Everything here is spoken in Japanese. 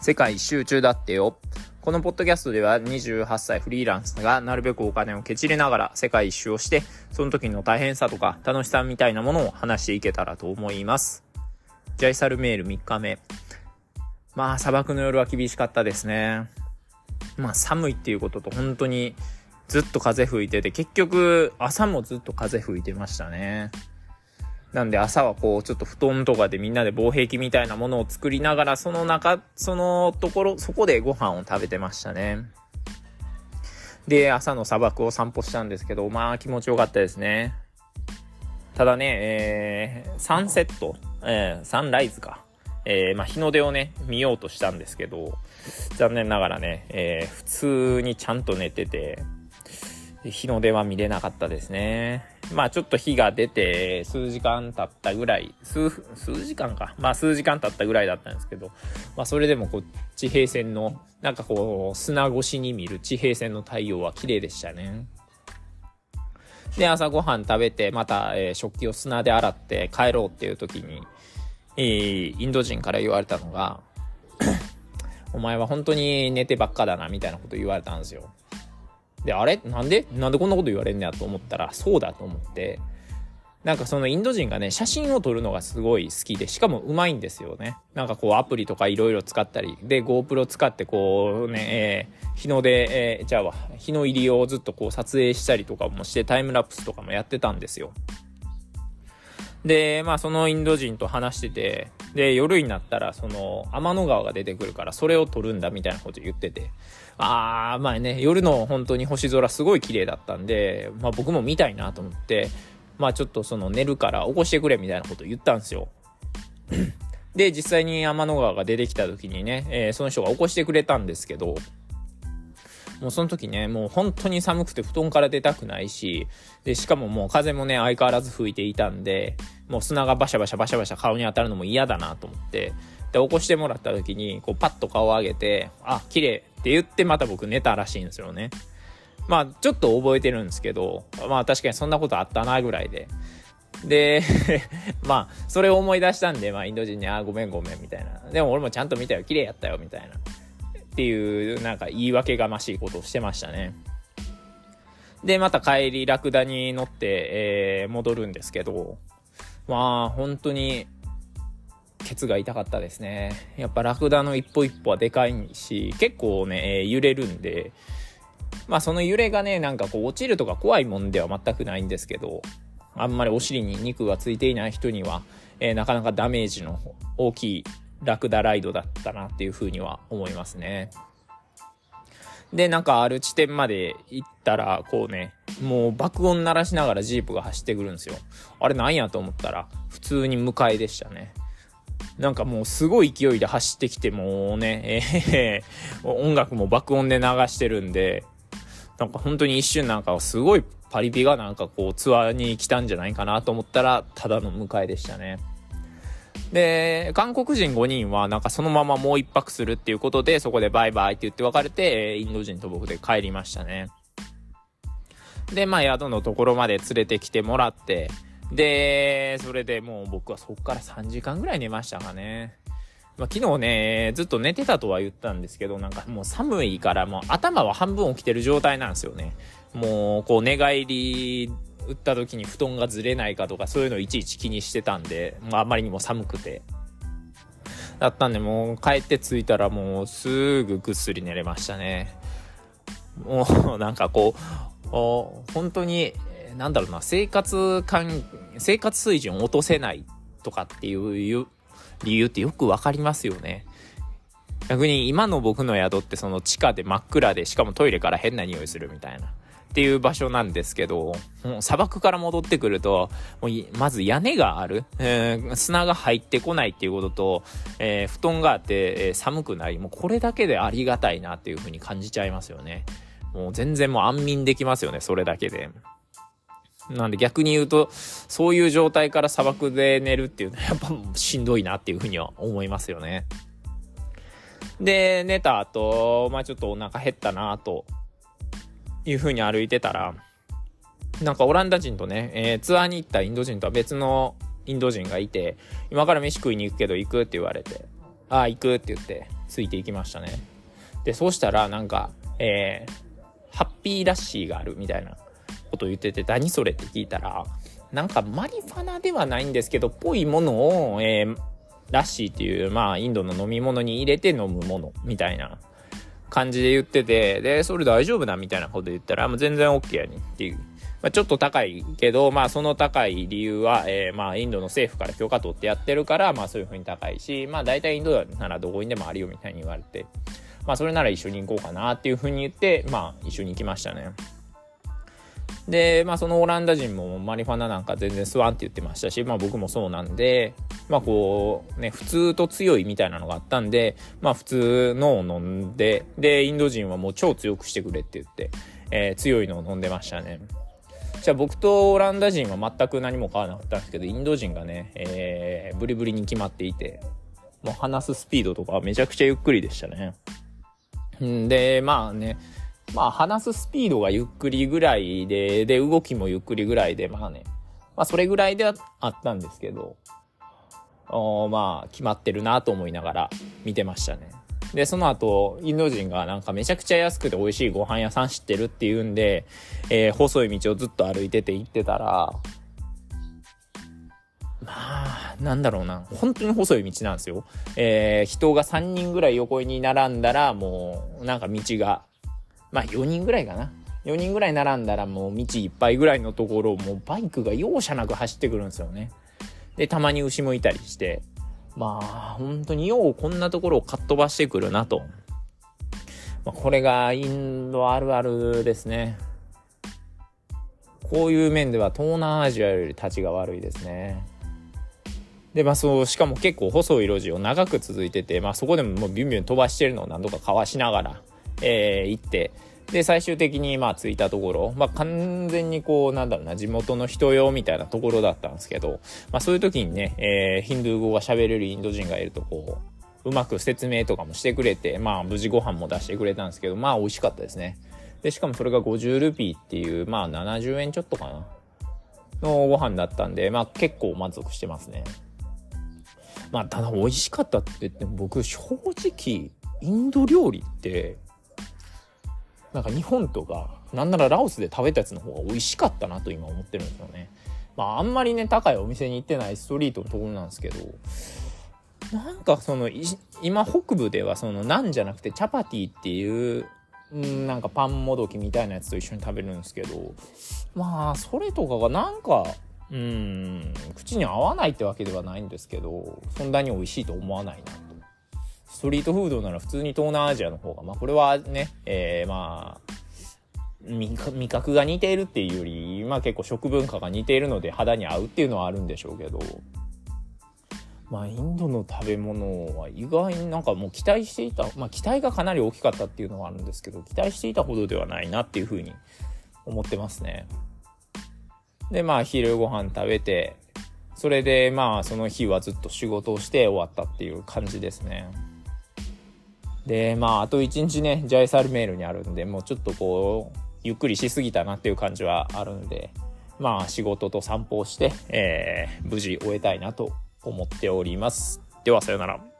世界一周中だってよ。このポッドキャストでは28歳フリーランスがなるべくお金をケチれながら世界一周をして、その時の大変さとか楽しさみたいなものを話していけたらと思います。ジャイサルメール3日目。まあ砂漠の夜は厳しかったですね。まあ寒いっていうことと本当にずっと風吹いてて、結局朝もずっと風吹いてましたね。なんで朝はこうちょっと布団とかでみんなで防壁みたいなものを作りながらその中、そのところ、そこでご飯を食べてましたね。で、朝の砂漠を散歩したんですけど、まあ気持ちよかったですね。ただね、えー、サンセット、えー、サンライズか。えー、まあ、日の出をね、見ようとしたんですけど、残念ながらね、えー、普通にちゃんと寝てて、日の出は見れなかったですね。まあちょっと日が出て数時間経ったぐらい、数、数時間か。まあ数時間経ったぐらいだったんですけど、まあそれでもこう地平線の、なんかこう砂越しに見る地平線の太陽は綺麗でしたね。で、朝ごはん食べて、また、えー、食器を砂で洗って帰ろうっていう時に、えー、インド人から言われたのが、お前は本当に寝てばっかだな、みたいなこと言われたんですよ。で、あれ？なんで？なんでこんなこと言われんねやと思ったら、そうだと思って、なんかそのインド人がね、写真を撮るのがすごい好きで、しかもうまいんですよね。なんかこうアプリとかいろいろ使ったり、で、GoPro 使ってこうね、えー、日の出、えー、じゃあ日の入りをずっとこう撮影したりとかもしてタイムラプスとかもやってたんですよ。で、まあそのインド人と話してて、で、夜になったらその天の川が出てくるからそれを撮るんだみたいなこと言ってて、あー、まあね、夜の本当に星空すごい綺麗だったんで、まあ僕も見たいなと思って、まあちょっとその寝るから起こしてくれみたいなこと言ったんですよ。で、実際に天の川が出てきた時にね、えー、その人が起こしてくれたんですけど、もうその時ね、もう本当に寒くて布団から出たくないし、で、しかももう風もね、相変わらず吹いていたんで、もう砂がバシャバシャバシャバシャ顔に当たるのも嫌だなと思って、で、起こしてもらった時に、こう、パッと顔を上げて、あ、綺麗って言ってまた僕寝たらしいんですよね。まあ、ちょっと覚えてるんですけど、まあ確かにそんなことあったなぐらいで。で、まあ、それを思い出したんで、まあ、インド人に、あ、ごめんごめん、みたいな。でも俺もちゃんと見たよ、綺麗やったよ、みたいな。っていう、なんか言い訳がましいことをしてましたね。で、また帰り、ラクダに乗って、えー、戻るんですけど、まあ、本当に、ケツが痛かったですね。やっぱラクダの一歩一歩はでかいし、結構ね、え、揺れるんで、まあその揺れがね、なんかこう落ちるとか怖いもんでは全くないんですけど、あんまりお尻に肉がついていない人には、えー、なかなかダメージの大きいラクダライドだったなっていうふうには思いますね。で、なんかある地点まで行ったら、こうね、もう爆音鳴らしながらジープが走ってくるんですよ。あれなんやと思ったら、普通に迎えでしたね。なんかもうすごい勢いで走ってきてもうね、えー、音楽も爆音で流してるんで、なんか本当に一瞬なんかすごいパリピがなんかこうツアーに来たんじゃないかなと思ったら、ただの迎えでしたね。で、韓国人5人はなんかそのままもう一泊するっていうことで、そこでバイバイって言って別れて、インド人と僕で帰りましたね。で、まあ宿のところまで連れてきてもらって、で、それでもう僕はそこから3時間ぐらい寝ましたかね。まあ、昨日ね、ずっと寝てたとは言ったんですけど、なんかもう寒いからもう頭は半分起きてる状態なんですよね。もう、こう寝返り打った時に布団がずれないかとかそういうのをいちいち気にしてたんで、まあ、あまりにも寒くて。だったんで、もう帰って着いたらもうすぐぐっすり寝れましたね。もうなんかこう、本当になんだろうな、生活感、生活水準を落とせないとかっていう理由ってよくわかりますよね。逆に今の僕の宿ってその地下で真っ暗でしかもトイレから変な匂いするみたいなっていう場所なんですけど、もう砂漠から戻ってくると、もうまず屋根がある、えー、砂が入ってこないっていうことと、えー、布団があって、えー、寒くない、もうこれだけでありがたいなっていう風に感じちゃいますよね。もう全然もう安眠できますよね、それだけで。なんで逆に言うと、そういう状態から砂漠で寝るっていうのは やっぱしんどいなっていうふうには思いますよね。で、寝た後、まあちょっとお腹減ったなというふうに歩いてたら、なんかオランダ人とね、えー、ツアーに行ったインド人とは別のインド人がいて、今から飯食いに行くけど行くって言われて、ああ、行くって言って、ついていきましたね。で、そうしたら、なんか、えー、ハッピーラッシーがあるみたいなことを言ってて、何それって聞いたら、なんかマリファナではないんですけど、ぽいものを、えー、ラッシーっていう、まあ、インドの飲み物に入れて飲むもの、みたいな感じで言ってて、で、それ大丈夫だみたいなこと言ったら、もう全然 OK やにっていう。まあ、ちょっと高いけど、まあ、その高い理由は、えー、まあ、インドの政府から許可取ってやってるから、まあ、そういう風に高いし、まあ、大体インドならどこにでもあるよみたいに言われて、まあ、それなら一緒に行こうかなっていう風に言って、まあ、一緒に行きましたね。で、まあ、そのオランダ人もマリファナなんか全然吸わんって言ってましたし、まあ、僕もそうなんで、まあ、こう、ね、普通と強いみたいなのがあったんで、まあ、普通のを飲んで、で、インド人はもう超強くしてくれって言って、えー、強いのを飲んでましたね。じゃあ僕とオランダ人は全く何も変わらなかったんですけど、インド人がね、えー、ブリブリに決まっていて、もう話すスピードとかめちゃくちゃゆっくりでしたね。んで、まあね、まあ話すスピードがゆっくりぐらいで、で、動きもゆっくりぐらいで、まあね、まあそれぐらいではあったんですけど、おまあ決まってるなと思いながら見てましたね。で、その後、インド人がなんかめちゃくちゃ安くて美味しいご飯屋さん知ってるっていうんで、えー、細い道をずっと歩いてて行ってたら、まあ、なんだろうな。本当に細い道なんですよ。えー、人が3人ぐらい横に並んだら、もう、なんか道がまあ4人ぐらいかな。4人ぐらい並んだらもう道いっぱいぐらいのところをもうバイクが容赦なく走ってくるんですよね。で、たまに牛もいたりして、まあ本当にようこんなところをかっ飛ばしてくるなと。まあ、これがインドあるあるですね。こういう面では東南アジアより立ちが悪いですね。で、まあそう、しかも結構細い路地を長く続いてて、まあそこでももうビュンビュン飛ばしてるのを何度かかわしながら、えー、行って、で、最終的にまあ着いたところ、まあ完全にこう、なんだろうな、地元の人用みたいなところだったんですけど、まあそういう時にね、えー、ヒンドゥー語が喋れるインド人がいるとこう、うまく説明とかもしてくれて、まあ無事ご飯も出してくれたんですけど、まあ美味しかったですね。で、しかもそれが50ルピーっていう、まあ70円ちょっとかな、のご飯だったんで、まあ結構満足してますね。まあただ美味しかったって言っても僕正直、インド料理ってなんか日本とかなんならラオスで食べたやつの方が美味しかったなと今思ってるんですよね。まああんまりね高いお店に行ってないストリートのところなんですけどなんかその今北部ではそのナンじゃなくてチャパティっていうなんかパンもどきみたいなやつと一緒に食べるんですけどまあそれとかがなんかうん口に合わないってわけではないんですけどそんなに美味しいと思わないな。ストリートフードなら普通に東南アジアの方が、まあこれはね、えー、まあ、味覚が似ているっていうより、まあ結構食文化が似ているので肌に合うっていうのはあるんでしょうけど、まあインドの食べ物は意外になんかもう期待していた、まあ期待がかなり大きかったっていうのはあるんですけど、期待していたほどではないなっていうふうに思ってますね。で、まあ昼ご飯食べて、それでまあその日はずっと仕事をして終わったっていう感じですね。で、まあ、あと1日ね、ジャイサルメールにあるんで、もうちょっとこう、ゆっくりしすぎたなっていう感じはあるんで、まあ、仕事と散歩をして、えー、無事終えたいなと思っております。では、さようなら。